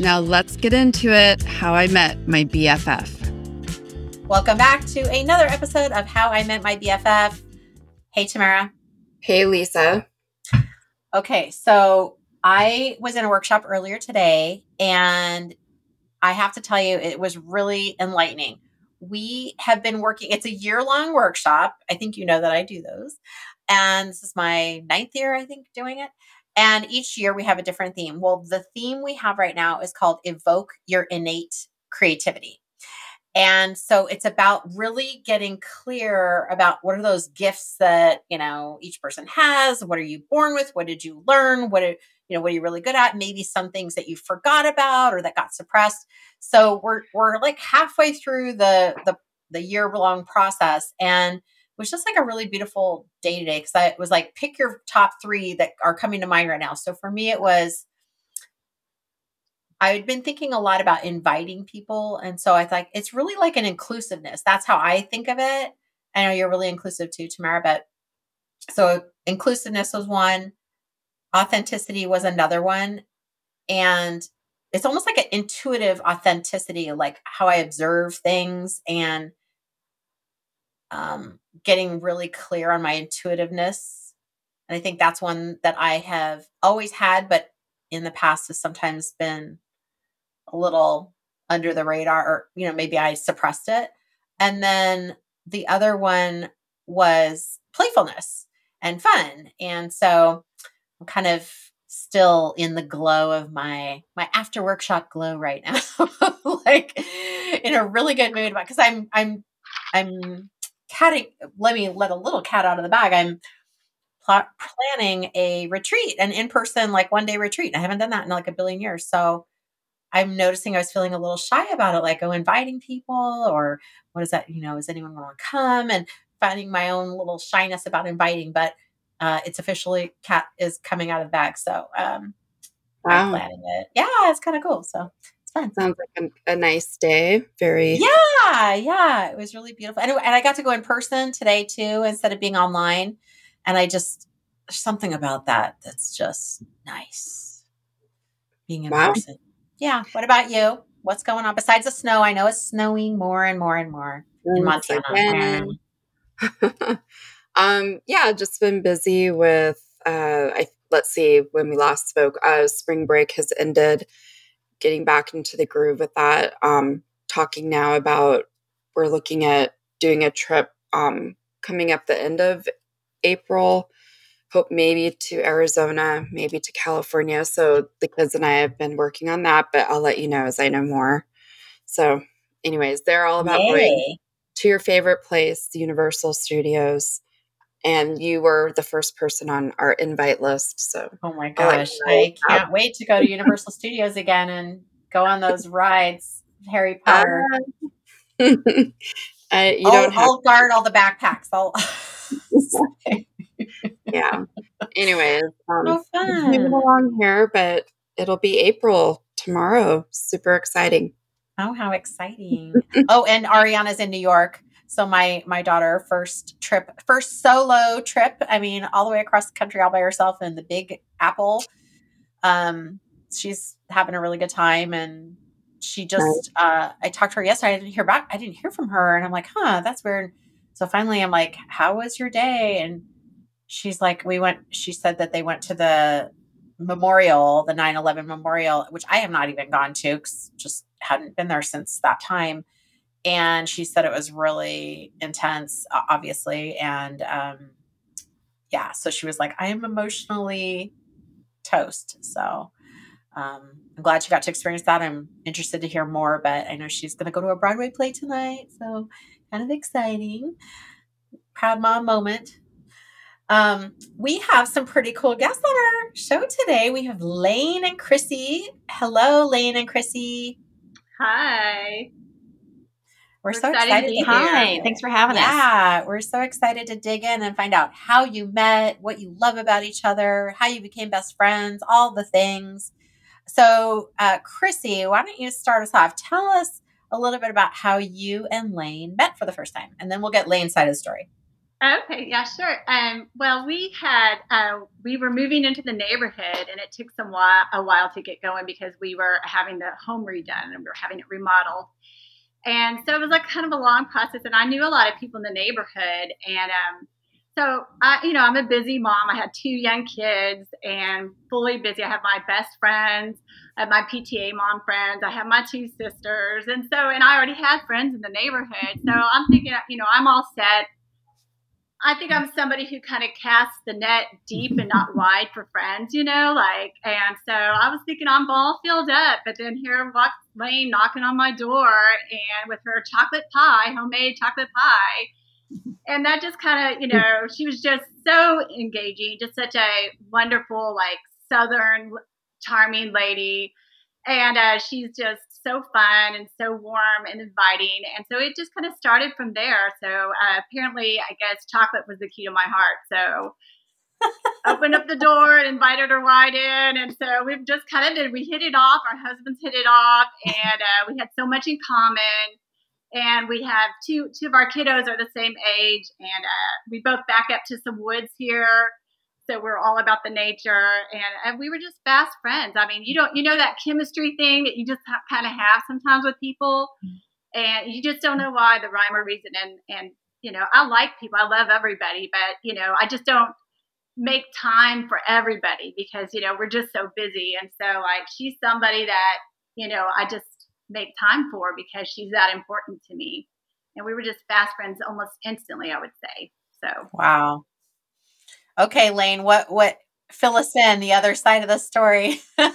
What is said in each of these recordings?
Now let's get into it how I met my BFF. Welcome back to another episode of How I Met My BFF. Hey, Tamara. Hey, Lisa. Okay, so I was in a workshop earlier today and I have to tell you, it was really enlightening. We have been working, it's a year long workshop. I think you know that I do those. And this is my ninth year, I think, doing it. And each year we have a different theme. Well, the theme we have right now is called Evoke Your Innate Creativity. And so it's about really getting clear about what are those gifts that, you know, each person has, what are you born with, what did you learn, what are, you know, what are you really good at, maybe some things that you forgot about or that got suppressed. So we're we're like halfway through the the the year long process and was just like a really beautiful day today because I was like, pick your top three that are coming to mind right now. So for me, it was I had been thinking a lot about inviting people. And so I thought it's really like an inclusiveness. That's how I think of it. I know you're really inclusive too, Tamara, but so inclusiveness was one, authenticity was another one. And it's almost like an intuitive authenticity, like how I observe things and um, getting really clear on my intuitiveness. And I think that's one that I have always had, but in the past has sometimes been a little under the radar, or, you know, maybe I suppressed it. And then the other one was playfulness and fun. And so I'm kind of still in the glow of my my after workshop glow right now like in a really good mood because i'm i'm i'm catting let me let a little cat out of the bag. I'm pl- planning a retreat an in-person like one day retreat. I haven't done that in like a billion years. So i'm noticing i was feeling a little shy about it like oh inviting people or what is that you know is anyone going to come? And finding my own little shyness about inviting but uh, it's officially cat is coming out of the bag. So um wow. i'm planning it. Yeah it's kind of cool. So Sounds like a, a, nice day. Very. Yeah, yeah. It was really beautiful. And, and I got to go in person today too, instead of being online. And I just, something about that that's just nice. Being in wow. person. Yeah. What about you? What's going on besides the snow? I know it's snowing more and more and more in Montana. um, yeah, just been busy with uh I let's see when we last spoke, uh spring break has ended getting back into the groove with that. Um, talking now about we're looking at doing a trip um, coming up the end of April. Hope maybe to Arizona, maybe to California. So the kids and I have been working on that, but I'll let you know as I know more. So, anyways, they're all about Yay. going to your favorite place, Universal Studios and you were the first person on our invite list. So, oh my gosh, I can't wait to go to Universal Studios again and go on those rides. Harry Potter. Uh, uh, you I'll, don't have I'll guard all the backpacks. I'll. yeah. Anyways, um, oh, fun. moving along here, but it'll be April tomorrow. Super exciting. Oh, how exciting! oh, and Ariana's in New York so my my daughter first trip, first solo trip. I mean, all the way across the country all by herself in the Big Apple. Um, she's having a really good time, and she just. Uh, I talked to her yesterday. I didn't hear back. I didn't hear from her, and I'm like, huh, that's weird. So finally, I'm like, how was your day? And she's like, we went. She said that they went to the memorial, the 9/11 memorial, which I have not even gone to because just hadn't been there since that time and she said it was really intense obviously and um yeah so she was like i am emotionally toast so um i'm glad she got to experience that i'm interested to hear more but i know she's going to go to a broadway play tonight so kind of exciting proud mom moment Um, we have some pretty cool guests on our show today. We have Lane and Chrissy. Hello, Lane and Chrissy. Hi. We're, we're so excited. to Hi, here. thanks for having yeah, us. Yeah, we're so excited to dig in and find out how you met, what you love about each other, how you became best friends, all the things. So, uh, Chrissy, why don't you start us off? Tell us a little bit about how you and Lane met for the first time, and then we'll get Lane's side of the story. Okay, yeah, sure. Um, well, we had uh, we were moving into the neighborhood, and it took some while a while to get going because we were having the home redone and we were having it remodeled, and so it was like kind of a long process. And I knew a lot of people in the neighborhood, and um, so I, you know, I'm a busy mom. I had two young kids and fully busy. I have my best friends, I have my PTA mom friends, I have my two sisters, and so and I already had friends in the neighborhood. So I'm thinking, you know, I'm all set I think I'm somebody who kind of casts the net deep and not wide for friends, you know, like, and so I was thinking I'm all filled up, but then here walks Lane knocking on my door and with her chocolate pie, homemade chocolate pie. And that just kind of, you know, she was just so engaging, just such a wonderful, like, Southern charming lady and uh, she's just so fun and so warm and inviting. And so it just kind of started from there. So uh, apparently, I guess chocolate was the key to my heart. So opened up the door, and invited her right in, and so we've just kind of did. We hit it off. Our husbands hit it off, and uh, we had so much in common. And we have two two of our kiddos are the same age, and uh, we both back up to some woods here so we're all about the nature and, and we were just fast friends. I mean you don't you know that chemistry thing that you just ha- kind of have sometimes with people? Mm-hmm. And you just don't know why the rhyme or reason and and you know i like people i love everybody but you know i just don't make time for everybody because you know we're just so busy. And so like she's somebody that you know i just make time for because she's that important to me. And we were just fast friends almost instantly i would say. So wow Okay, Lane, what what fill us in the other side of the story? I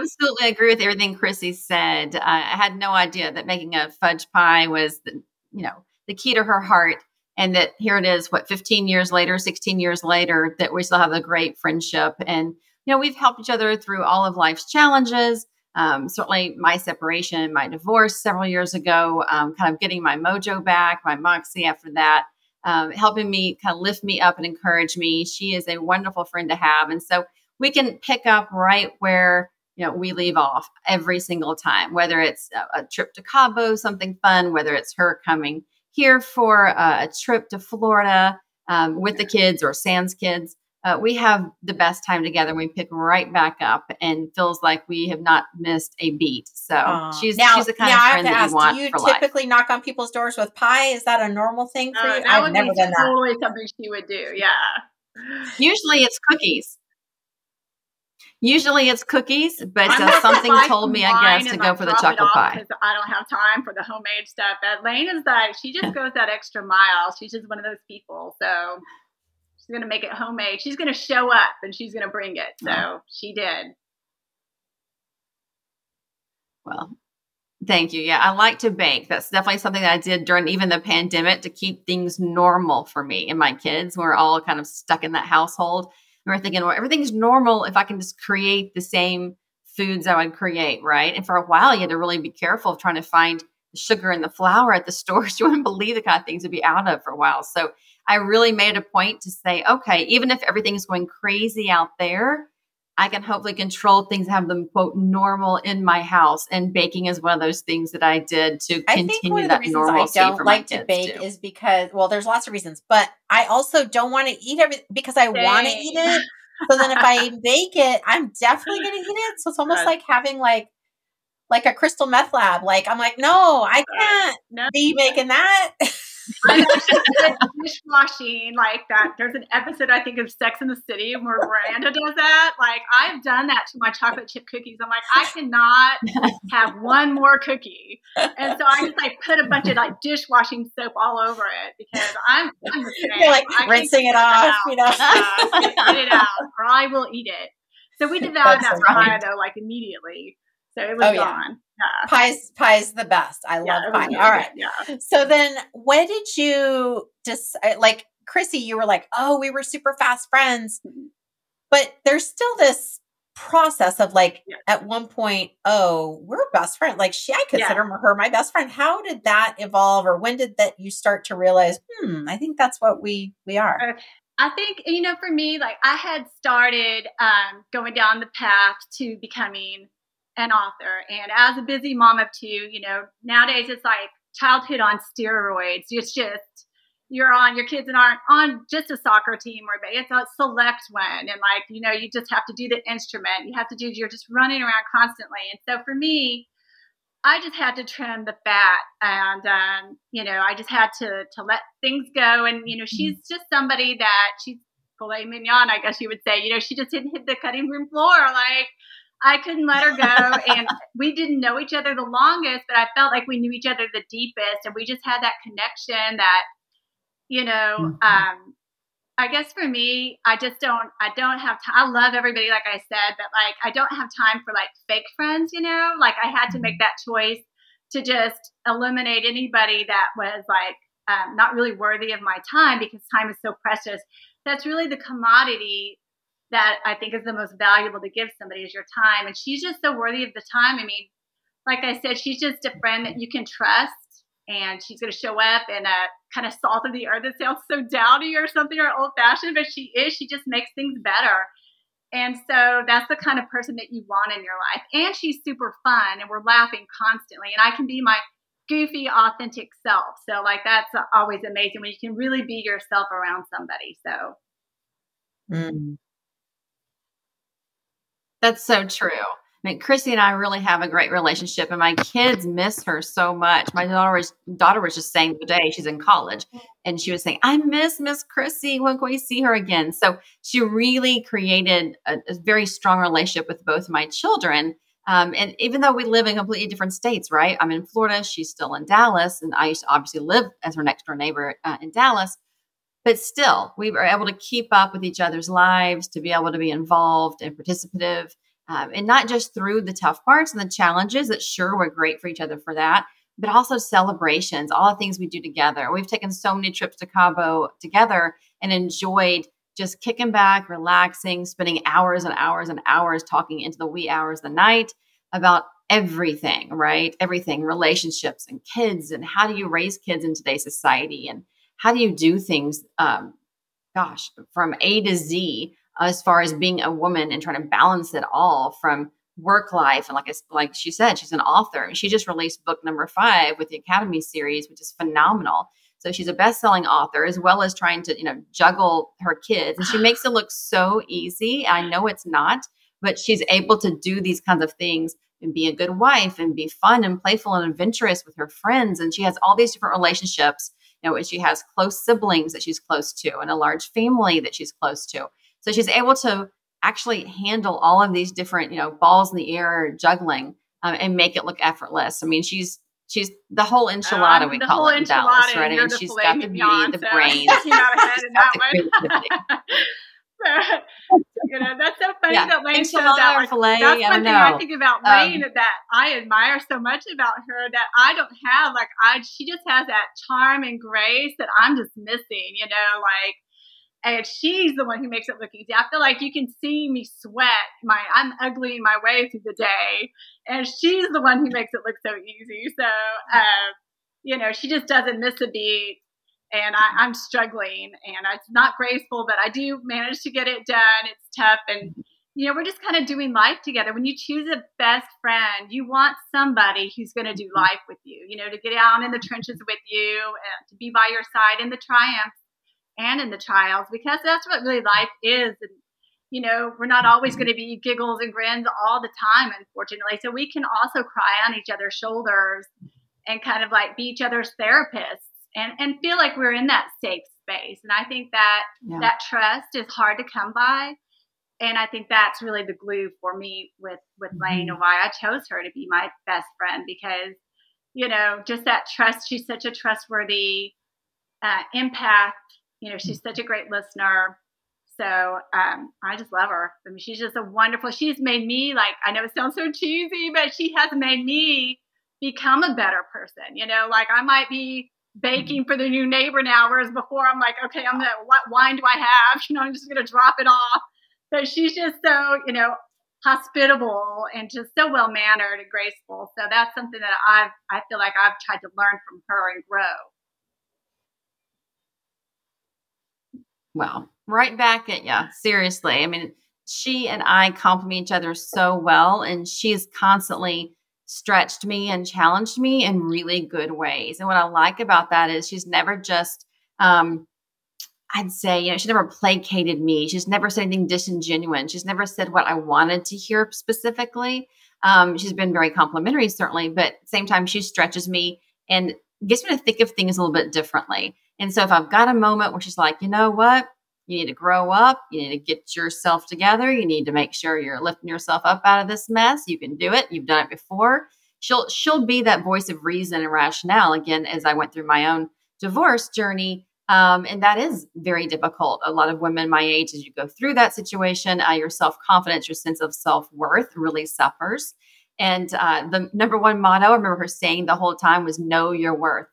absolutely agree with everything Chrissy said. Uh, I had no idea that making a fudge pie was, the, you know, the key to her heart, and that here it is, what, 15 years later, 16 years later, that we still have a great friendship, and you know, we've helped each other through all of life's challenges. Um, certainly, my separation, my divorce several years ago, um, kind of getting my mojo back, my moxie after that um, helping me kind of lift me up and encourage me. She is a wonderful friend to have. And so we can pick up right where you know we leave off every single time whether it's a, a trip to cabo something fun whether it's her coming here for a, a trip to florida um, with the kids or sans kids uh, we have the best time together. We pick right back up, and feels like we have not missed a beat. So uh, she's now, she's the kind of friend that ask, you want. Do you for typically life. knock on people's doors with pie? Is that a normal thing for uh, you? I've never done that. Totally something she would do. Yeah. Usually it's cookies. Usually it's cookies, but uh, something told me, I guess, to go for the chocolate pie. I don't have time for the homemade stuff. But Lane is like, she just goes that extra mile. She's just one of those people. So she's going to make it homemade. She's going to show up and she's going to bring it. So oh. she did. Well, thank you. Yeah, I like to bake. That's definitely something that I did during even the pandemic to keep things normal for me and my kids. We're all kind of stuck in that household. And we're thinking, well, everything's normal if I can just create the same foods I would create, right? And for a while, you had to really be careful of trying to find the sugar and the flour at the stores. You wouldn't believe the kind of things to be out of for a while. So I really made a point to say, okay, even if everything's going crazy out there, I can hopefully control things, have them quote normal in my house. And baking is one of those things that I did to I continue that normalcy. I don't like to bake too. is because well, there's lots of reasons, but I also don't want to eat everything because I want to eat it. So then if I bake it, I'm definitely going to eat it. So it's almost like having like like a crystal meth lab. Like I'm like, no, I can't no. be making that. dishwashing like that. There's an episode I think of Sex in the City where Miranda does that. Like I've done that to my chocolate chip cookies. I'm like, I cannot have one more cookie, and so I just like put a bunch of like dishwashing soap all over it because I'm, I'm You're like I rinsing it off, you know, uh, get it out, or I will eat it. So we did that that right. though, like immediately. So it was oh, gone. Yeah. Pie's pie's the best. I yeah, love pie. All right. Yeah. So then when did you just like Chrissy, you were like, oh, we were super fast friends. Mm-hmm. But there's still this process of like yeah. at one point, oh, we're best friends. Like she I consider yeah. her my best friend. How did that evolve or when did that you start to realize, hmm, I think that's what we we are? Uh, I think, you know, for me, like I had started um, going down the path to becoming an author. And as a busy mom of two, you know, nowadays it's like childhood on steroids. It's just, you're on, your kids and aren't on just a soccer team or it's a select one. And like, you know, you just have to do the instrument. You have to do, you're just running around constantly. And so for me, I just had to trim the fat and, um, you know, I just had to, to let things go. And, you know, she's just somebody that she's filet mignon, I guess you would say, you know, she just didn't hit the cutting room floor. Like, I couldn't let her go. and we didn't know each other the longest, but I felt like we knew each other the deepest. And we just had that connection that, you know, mm-hmm. um, I guess for me, I just don't, I don't have time. I love everybody, like I said, but like, I don't have time for like fake friends, you know? Like, I had to make mm-hmm. that choice to just eliminate anybody that was like um, not really worthy of my time because time is so precious. That's really the commodity that I think is the most valuable to give somebody is your time. And she's just so worthy of the time. I mean, like I said, she's just a friend that you can trust and she's going to show up in a kind of salt of the earth. It sounds so dowdy or something or old fashioned, but she is. She just makes things better. And so that's the kind of person that you want in your life. And she's super fun and we're laughing constantly. And I can be my goofy, authentic self. So, like, that's always amazing when you can really be yourself around somebody. So, mm. That's so true. I mean, Chrissy and I really have a great relationship, and my kids miss her so much. My daughter was daughter was just saying today she's in college, and she was saying, "I miss Miss Chrissy. When can we see her again?" So she really created a, a very strong relationship with both my children. Um, and even though we live in completely different states, right? I'm in Florida, she's still in Dallas, and I used to obviously live as her next door neighbor uh, in Dallas. But still, we were able to keep up with each other's lives, to be able to be involved and participative um, and not just through the tough parts and the challenges that sure we're great for each other for that but also celebrations all the things we do together. We've taken so many trips to cabo together and enjoyed just kicking back relaxing spending hours and hours and hours talking into the wee hours of the night about everything right? Everything relationships and kids and how do you raise kids in today's society and how do you do things um, gosh from a to z as far as being a woman and trying to balance it all from work life? And like like she said she's an author and she just released book number five with the academy series which is phenomenal. So she's a best-selling author as well as trying to you know juggle her kids. And she makes it look so easy. I know it's not but she's able to do these kinds of things and be a good wife and be fun and playful and adventurous with her friends. And she has all these different relationships you know she has close siblings that she's close to and a large family that she's close to so she's able to actually handle all of these different, you know, balls in the air juggling um, and make it look effortless. I mean, she's she's the whole enchilada um, we call it in Dallas, right? And she's got the beauty, the brains. you know, that's so funny yeah. that Lane says that. Like, filet, that's one thing I think about Lane um, that I admire so much about her that I don't have. Like I, she just has that charm and grace that I'm just missing. You know, like and she's the one who makes it look easy. I feel like you can see me sweat. My I'm ugly my way through the day, and she's the one who makes it look so easy. So, uh, you know, she just doesn't miss a beat, and I, I'm struggling, and it's not graceful, but I do manage to get it done. It's tough, and you know, we're just kind of doing life together. When you choose a best friend, you want somebody who's going to do mm-hmm. life with you. You know, to get out in the trenches with you and to be by your side in the triumphs and in the trials because that's what really life is. And, you know, we're not always going to be giggles and grins all the time, unfortunately. So we can also cry on each other's shoulders and kind of like be each other's therapists and, and feel like we're in that safe space. And I think that yeah. that trust is hard to come by. And I think that's really the glue for me with, with Lane mm-hmm. and why I chose her to be my best friend because, you know, just that trust. She's such a trustworthy uh, empath you know, she's such a great listener, So um, I just love her. I mean, she's just a wonderful. She's made me like I know it sounds so cheesy, but she has made me become a better person. You know, like I might be baking for the new neighbor now, whereas before I'm like, okay, I'm gonna what wine do I have? You know, I'm just gonna drop it off. But she's just so you know hospitable and just so well mannered and graceful. So that's something that I've I feel like I've tried to learn from her and grow. Well, right back at you. Seriously. I mean, she and I complement each other so well, and she's constantly stretched me and challenged me in really good ways. And what I like about that is she's never just, um, I'd say, you know, she never placated me. She's never said anything disingenuous. She's never said what I wanted to hear specifically. Um, she's been very complimentary, certainly, but same time, she stretches me and gets me to think of things a little bit differently. And so if I've got a moment where she's like, you know what? You need to grow up. You need to get yourself together. You need to make sure you're lifting yourself up out of this mess. You can do it. You've done it before. She'll she'll be that voice of reason and rationale again as I went through my own divorce journey. Um, and that is very difficult. A lot of women my age, as you go through that situation, uh, your self confidence, your sense of self worth really suffers. And uh, the number one motto I remember her saying the whole time was "Know your worth."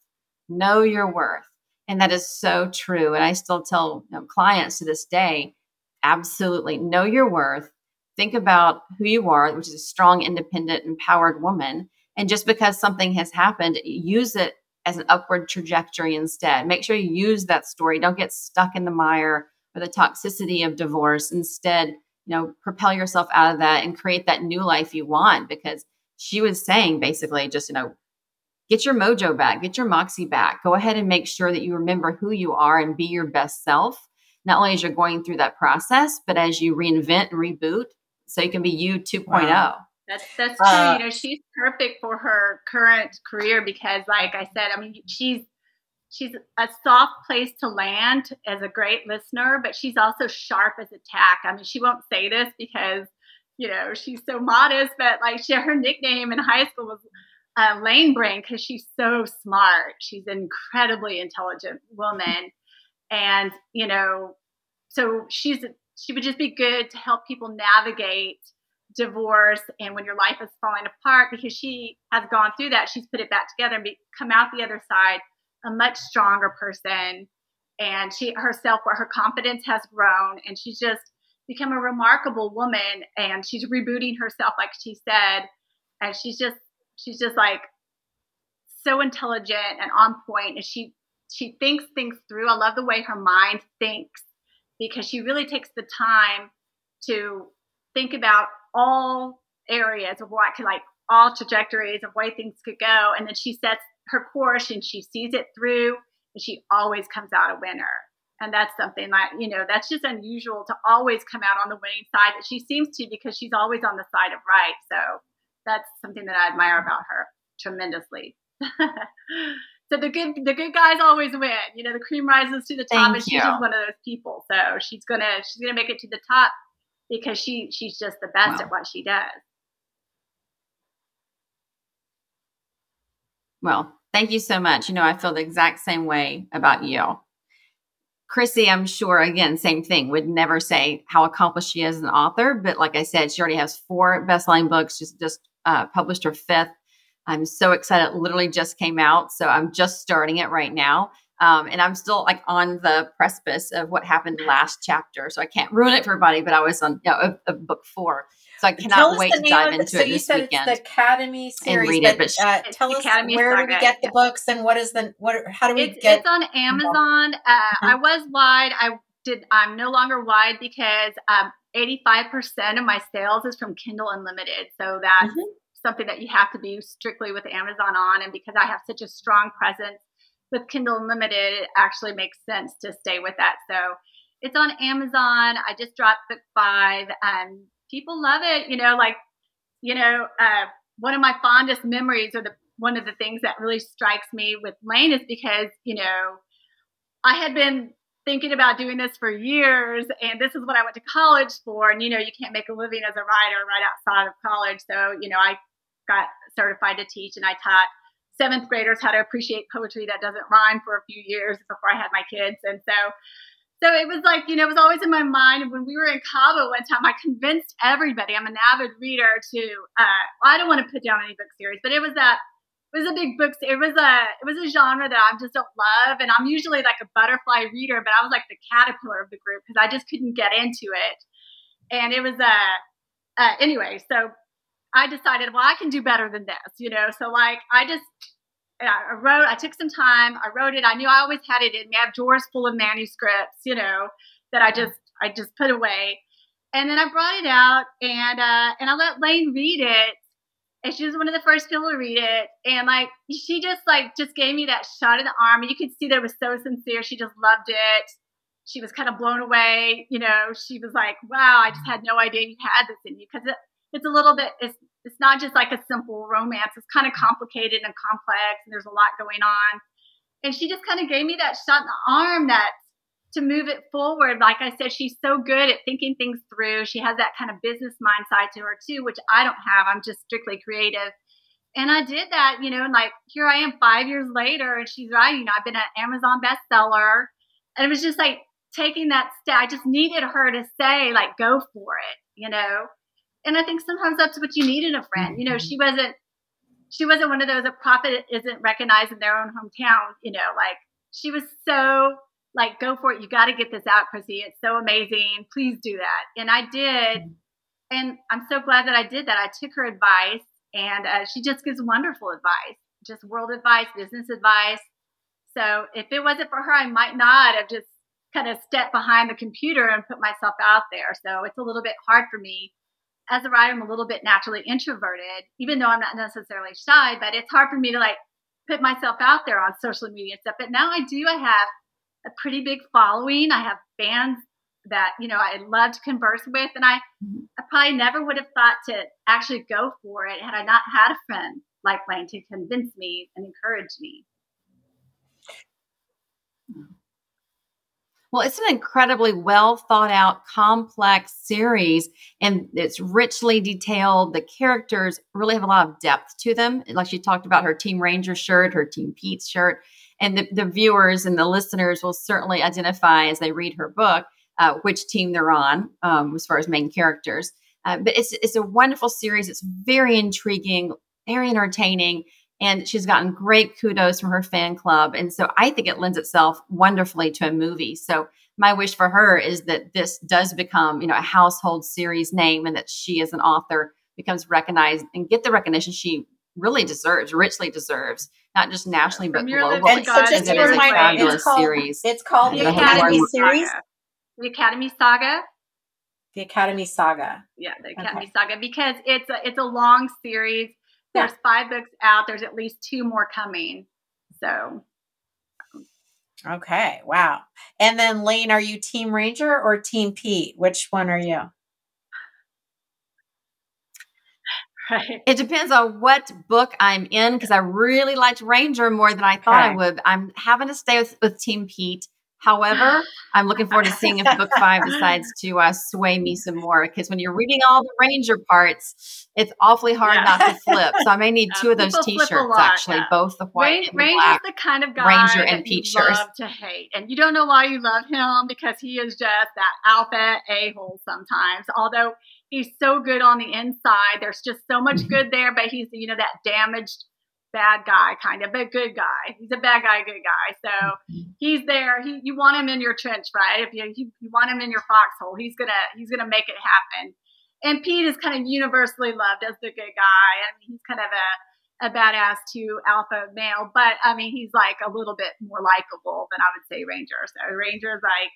Know your worth. And that is so true. And I still tell you know, clients to this day absolutely know your worth. Think about who you are, which is a strong, independent, empowered woman. And just because something has happened, use it as an upward trajectory instead. Make sure you use that story. Don't get stuck in the mire or the toxicity of divorce. Instead, you know, propel yourself out of that and create that new life you want. Because she was saying basically just, you know, get your mojo back, get your moxie back. Go ahead and make sure that you remember who you are and be your best self, not only as you're going through that process, but as you reinvent and reboot so you can be you 2.0. Wow. That's that's true. Uh, you know, she's perfect for her current career because like I said, I mean, she's she's a soft place to land as a great listener, but she's also sharp as a tack. I mean, she won't say this because you know she's so modest, but like she her nickname in high school was uh, Lane Brain because she's so smart. She's an incredibly intelligent woman, and you know, so she's she would just be good to help people navigate divorce and when your life is falling apart because she has gone through that. She's put it back together and be, come out the other side a much stronger person. And she herself, where her confidence has grown, and she's just become a remarkable woman. And she's rebooting herself, like she said, and she's just she's just like so intelligent and on point and she she thinks things through. I love the way her mind thinks because she really takes the time to think about all areas of what could like all trajectories of way things could go and then she sets her course and she sees it through and she always comes out a winner. And that's something that you know that's just unusual to always come out on the winning side but she seems to because she's always on the side of right. So that's something that I admire about her tremendously. so the good the good guys always win. You know, the cream rises to the top, Thank and she's just one of those people. So she's gonna she's gonna make it to the top because she she's just the best wow. at what she does. Well, thank you so much. You know, I feel the exact same way about you. Chrissy, I'm sure, again, same thing, would never say how accomplished she is as an author. But like I said, she already has four best-selling books, just, just uh, published her fifth. I'm so excited. It literally just came out. So I'm just starting it right now. Um, and I'm still like on the precipice of what happened last chapter. So I can't ruin it for everybody, but I was on you know, of, of book four. So I cannot wait to dive into so it this weekend. the Academy series, and read it. But, uh, tell us Academy where do we get the books and what is the what? How do we it's, get? It's on Amazon. Uh, mm-hmm. I was wide. I did. I'm no longer wide because um, 85% of my sales is from Kindle Unlimited. So that's mm-hmm. something that you have to be strictly with Amazon on. And because I have such a strong presence with Kindle Unlimited, it actually makes sense to stay with that. So it's on Amazon. I just dropped book five. and people love it. You know, like, you know, uh, one of my fondest memories or the one of the things that really strikes me with Lane is because, you know, I had been thinking about doing this for years and this is what I went to college for and you know you can't make a living as a writer right outside of college so you know I got certified to teach and I taught seventh graders how to appreciate poetry that doesn't rhyme for a few years before I had my kids and so so it was like, you know, it was always in my mind. When we were in Cabo one time, I convinced everybody, I'm an avid reader, to, uh, I don't want to put down any book series, but it was that was a big book. It was a it was a genre that I just don't love, and I'm usually like a butterfly reader, but I was like the caterpillar of the group because I just couldn't get into it. And it was a uh, anyway. So I decided, well, I can do better than this, you know. So like I just I wrote. I took some time. I wrote it. I knew I always had it in me. I have drawers full of manuscripts, you know, that I just I just put away. And then I brought it out and uh, and I let Lane read it and she was one of the first people to read it. And like she just like just gave me that shot in the arm and you could see that it was so sincere. She just loved it. She was kind of blown away you know. She was like wow i just had no idea you had this in you. Because it, it's a little bit it's it's not just like a simple romance. It's kind of complicated and complex and there's a lot going on. And she just kind of gave me that shot in the arm that to move it forward. Like I said, she's so good at thinking things through. She has that kind of business mind side to her too, which I don't have. I'm just strictly creative. And I did that, you know, and like here I am five years later, and she's writing. You know, I've been an Amazon bestseller. And it was just like taking that step. I just needed her to say, like, go for it, you know. And I think sometimes that's what you need in a friend. You know, mm-hmm. she wasn't she wasn't one of those a prophet isn't recognized in their own hometown, you know, like she was so like go for it. You got to get this out chrissy. It's so amazing. Please do that. And i did. And i'm so glad that i did that. I took her advice and uh, she just gives wonderful advice just world advice business advice. So if it wasn't for her i might not have just kind of stepped behind the computer and put myself out there. So it's a little bit hard for me. As a writer i'm a little bit naturally introverted even though i'm not necessarily shy but it's hard for me to like put myself out there on social media and stuff. But now i do. I have a pretty big following. I have fans that you know I love to converse with, and I mm-hmm. I probably never would have thought to actually go for it had I not had a friend like Lane to convince me and encourage me. Well, it's an incredibly well thought out, complex series, and it's richly detailed. The characters really have a lot of depth to them. Like she talked about her Team Ranger shirt, her Team Pete shirt and the, the viewers and the listeners will certainly identify as they read her book uh, which team they're on um, as far as main characters. Uh, but it's it's a wonderful series. It's very intriguing, very entertaining, and she's gotten great kudos from her fan club. And so I think it lends itself wonderfully to a movie. So my wish for her is that this does become you know a household series name, and that she as an author becomes recognized and get the recognition she really deserves, richly deserves, not just nationally but globally. And so just to remind it's called, series. It's called the, the Academy series. Saga. The Academy Saga. The Academy Saga. Yeah, the Academy okay. Saga because it's a it's a long series. There's yeah. five books out. There's at least two more coming. So. Okay. Wow. And then Lane, are you Team Ranger or Team Pete? Which one are you? Right. It depends on what book I'm in because I really liked Ranger more than I thought okay. I would. I'm having to stay with, with Team Pete. However, I'm looking forward to seeing if book five decides to uh, sway me some more because when you're reading all the Ranger parts, it's awfully hard yeah. not to flip. So I may need two of those T-shirts actually, yeah. both the white Ranger, and the Ranger's black. the kind of guy Ranger and Pete shirts. love to hate, and you don't know why you love him because he is just that alpha a hole sometimes. Although he's so good on the inside. There's just so much mm-hmm. good there, but he's, you know, that damaged bad guy kind of, but good guy. He's a bad guy, good guy. So mm-hmm. he's there. He, you want him in your trench, right? If you, you, you want him in your foxhole, he's gonna he's gonna make it happen. And Pete is kind of universally loved as the good guy. I mean, he's kind of a a badass to alpha male, but I mean, he's like a little bit more likable than I would say Ranger. So Ranger's like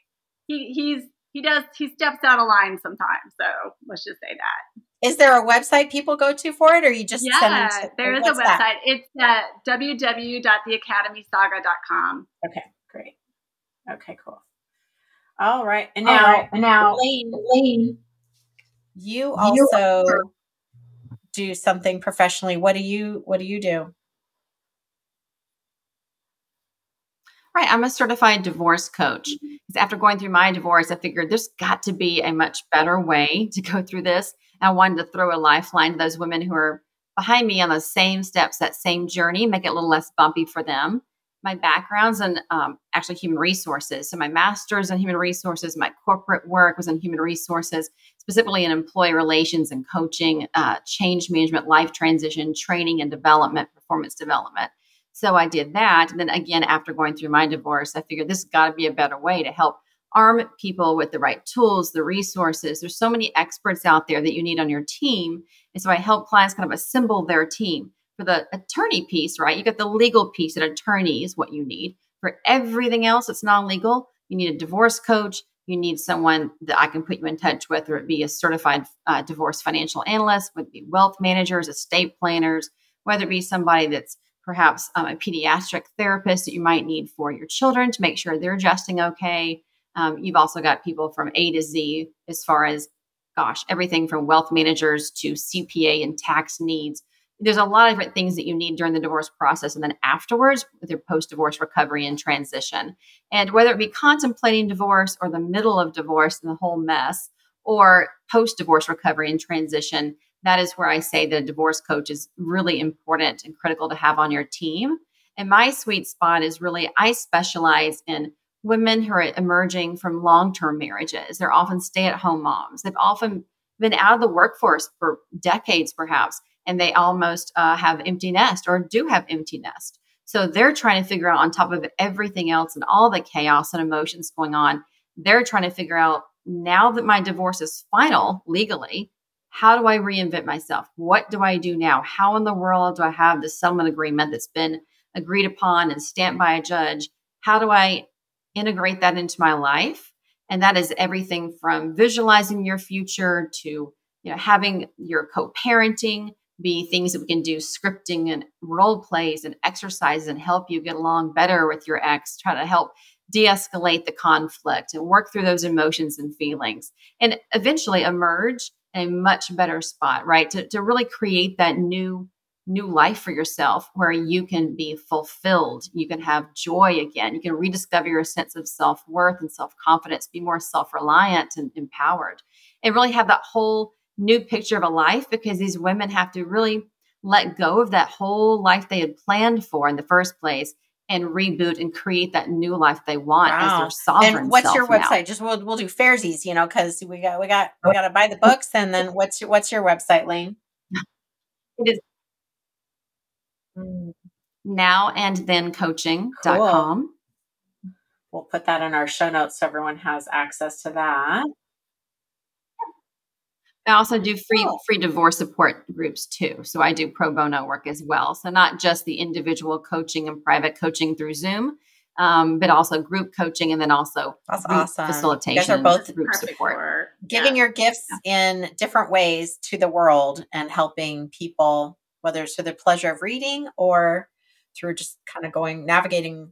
he he's he does he steps out of line sometimes. So let's just say that. Is there a website people go to for it, or you just yeah? To, there is a website. That? It's uh, at www.theacademysaga.com. Okay, great. Okay, cool. All right, and now, right. and now, Lane, Lane, you also you do something professionally. What do you What do you do? Right. I'm a certified divorce coach. Because after going through my divorce, I figured there's got to be a much better way to go through this. And I wanted to throw a lifeline to those women who are behind me on the same steps, that same journey, make it a little less bumpy for them. my background's in um, actually human resources. So my master's in human resources, my corporate work was in human resources, specifically in employee relations and coaching, uh, change management, life transition, training and development, performance development. So I did that. And then again, after going through my divorce, I figured this got to be a better way to help arm people with the right tools, the resources. There's so many experts out there that you need on your team. And so I help clients kind of assemble their team for the attorney piece, right? You got the legal piece, an attorney is what you need. For everything else that's non legal, you need a divorce coach. You need someone that I can put you in touch with, or it be a certified uh, divorce financial analyst, would be wealth managers, estate planners, whether it be somebody that's perhaps um, a pediatric therapist that you might need for your children to make sure they're adjusting okay. Um, you've also got people from A to Z as far as, gosh, everything from wealth managers to CPA and tax needs there's a lot of different things that you need during the divorce process and then afterwards with your post divorce recovery and transition. And whether it be contemplating divorce or the middle of divorce and the whole mess, or post divorce recovery and transition, that is where I say the divorce coach is really important and critical to have on your team. And my sweet spot is really, I specialize in women who are emerging from long term marriages. They're often stay at home moms. They've often been out of the workforce for decades, perhaps and they almost uh, have empty nest or do have empty nest. So they're trying to figure out, on top of everything else and all the chaos and emotions going on, they're trying to figure out now that my divorce is final legally, how do I reinvent myself? What do I do now? How in the world do I have the settlement agreement that's been agreed upon and stamped by a judge? How do I integrate that into my life? And that is everything from visualizing your future to you know having your co-parenting be things that we can do scripting and role plays and exercises and help you get along better with your ex, try to help de escalate the conflict and work through those emotions and feelings and eventually emerge a much better spot, right? To, to really create that new new life for yourself where you can be fulfilled you can have joy again you can rediscover your sense of self-worth and self-confidence be more self-reliant and empowered and really have that whole new picture of a life because these women have to really let go of that whole life they had planned for in the first place and reboot and create that new life they want wow. as their sovereign. And what's your website? Now. Just we'll we'll do fairsies, you know, because we got we got we got to buy the books, and then what's your what's your website, Lane? It is mm. now and then coaching.com. Cool. We'll put that in our show notes so everyone has access to that. I also do free oh. free divorce support groups too. So I do pro bono work as well. So not just the individual coaching and private coaching through Zoom, um, but also group coaching and then also That's awesome. facilitation. You guys are both group support. Giving yeah. your gifts yeah. in different ways to the world and helping people, whether it's through the pleasure of reading or through just kind of going navigating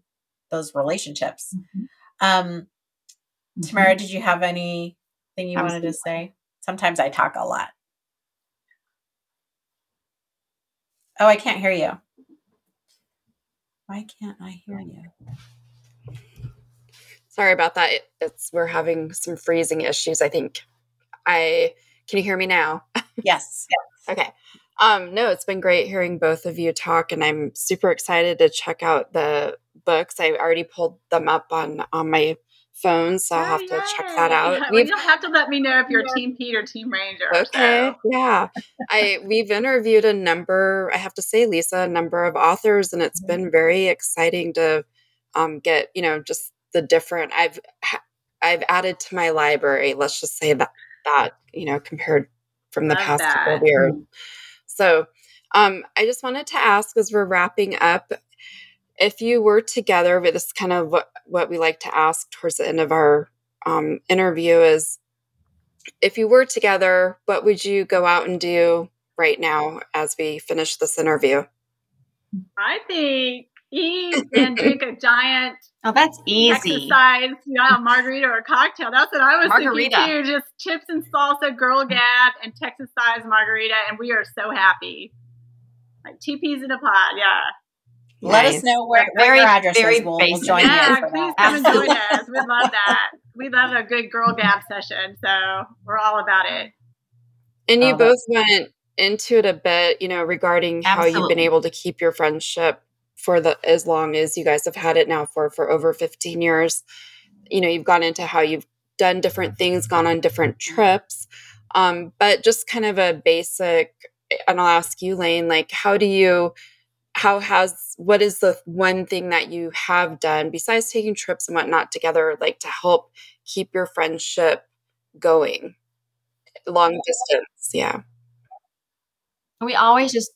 those relationships. Mm-hmm. Um, mm-hmm. Tamara, did you have anything you Absolutely. wanted to say? Sometimes I talk a lot. Oh, I can't hear you. Why can't I hear you? Sorry about that. It's we're having some freezing issues. I think. I can you hear me now? Yes. yes. Okay. Um, no, it's been great hearing both of you talk, and I'm super excited to check out the books. I already pulled them up on on my phone, so I'll have to check that out. Well, you'll have to let me know if you're Team Pete or Team Ranger. Okay, so. yeah. I we've interviewed a number. I have to say, Lisa, a number of authors, and it's mm-hmm. been very exciting to um, get you know just the different. I've I've added to my library. Let's just say that that you know compared from the Love past that. couple years. Mm-hmm. So um, I just wanted to ask as we're wrapping up if you were together, but this is kind of what, what we like to ask towards the end of our um, interview is if you were together, what would you go out and do right now as we finish this interview? I think eat and drink a giant oh that's easy exercise yeah a margarita or a cocktail that's what i was margarita. thinking too just chips and salsa girl gab and texas size margarita and we are so happy like two peas in a pod yeah let us know where, where very, your address very is. We'll, we'll join yeah, you. please come and join us. We love that. We love a good girl gab session. So we're all about it. And you oh, both went into it a bit, you know, regarding Absolutely. how you've been able to keep your friendship for the as long as you guys have had it now for for over 15 years. You know, you've gone into how you've done different things, gone on different trips. Um, but just kind of a basic, and I'll ask you, Lane, like, how do you, how has, what is the one thing that you have done besides taking trips and whatnot together, like to help keep your friendship going long distance? Yeah. We always just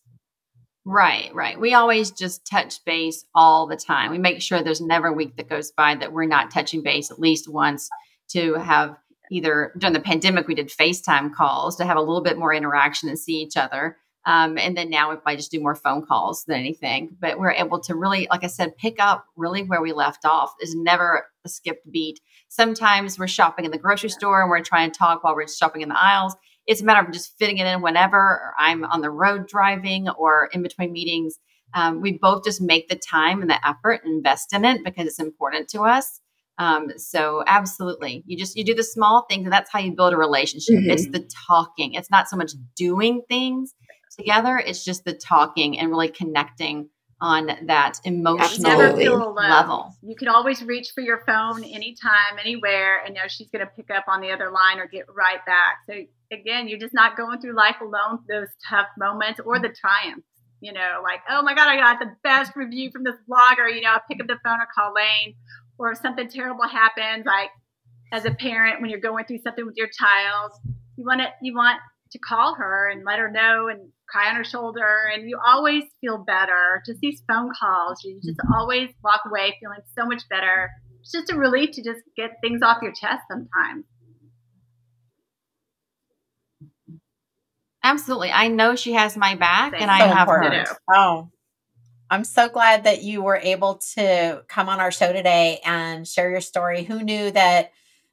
Right, right. We always just touch base all the time. We make sure there's never a week that goes by that we're not touching base at least once to have either during the pandemic we did FaceTime calls to have a little bit more interaction and see each other. Um, and then now we might just do more phone calls than anything. But we're able to really, like I said, pick up really where we left off. There's never a skipped beat. Sometimes we're shopping in the grocery store and we're trying to talk while we're shopping in the aisles. It's a matter of just fitting it in whenever, or I'm on the road driving or in between meetings. Um, we both just make the time and the effort and invest in it because it's important to us. Um, so absolutely, you just you do the small things, and that's how you build a relationship. Mm-hmm. It's the talking. It's not so much doing things together. It's just the talking and really connecting on that emotional level. You can always reach for your phone anytime, anywhere, and know she's going to pick up on the other line or get right back. So again, you're just not going through life alone. Those tough moments or the triumphs. You know, like oh my god, I got the best review from this blogger. You know, I pick up the phone or call Lane or if something terrible happens, like as a parent, when you're going through something with your child, you want to you want to call her and let her know and cry on her shoulder, and you always feel better. Just these phone calls, you just mm-hmm. always walk away feeling so much better. It's just a relief to just get things off your chest sometimes. Absolutely. I know she has my back and so I have hers. Oh, I'm so glad that you were able to come on our show today and share your story. Who knew that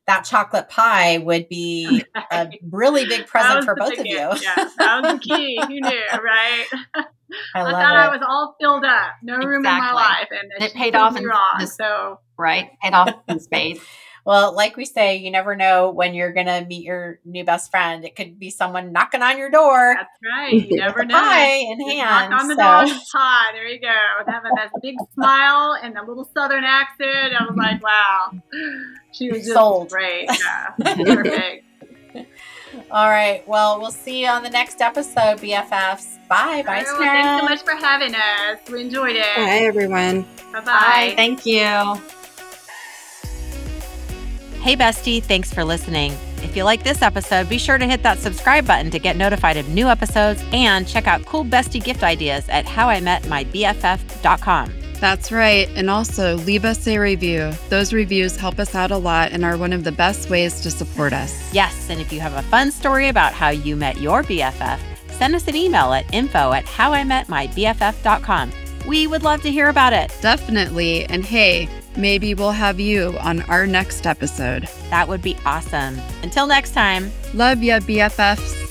that chocolate pie would be a really big present for both of you? yeah, that was the key. Who knew, right? I, I thought it. I was all filled up, no room exactly. in my life, and it paid off in wrong. This, so right, paid off in spades. Well, like we say, you never know when you're going to meet your new best friend. It could be someone knocking on your door. That's right. You never know. Pie in Just hand. Knock on the so. door pie. There you go. Having that big smile and a little southern accent. I was like, wow. She was just Sold. great. Yeah. Perfect. All right. Well, we'll see you on the next episode, BFFs. Bye. Bye, Tamara. Thanks so much for having us. We enjoyed it. Bye, everyone. Bye-bye. Bye. Thank you. Hey, bestie, thanks for listening. If you like this episode, be sure to hit that subscribe button to get notified of new episodes and check out cool bestie gift ideas at howimetmybff.com. That's right. And also leave us a review. Those reviews help us out a lot and are one of the best ways to support us. Yes. And if you have a fun story about how you met your BFF, send us an email at info at howimetmybff.com. We would love to hear about it. Definitely. And hey, maybe we'll have you on our next episode. That would be awesome. Until next time. Love ya, BFFs.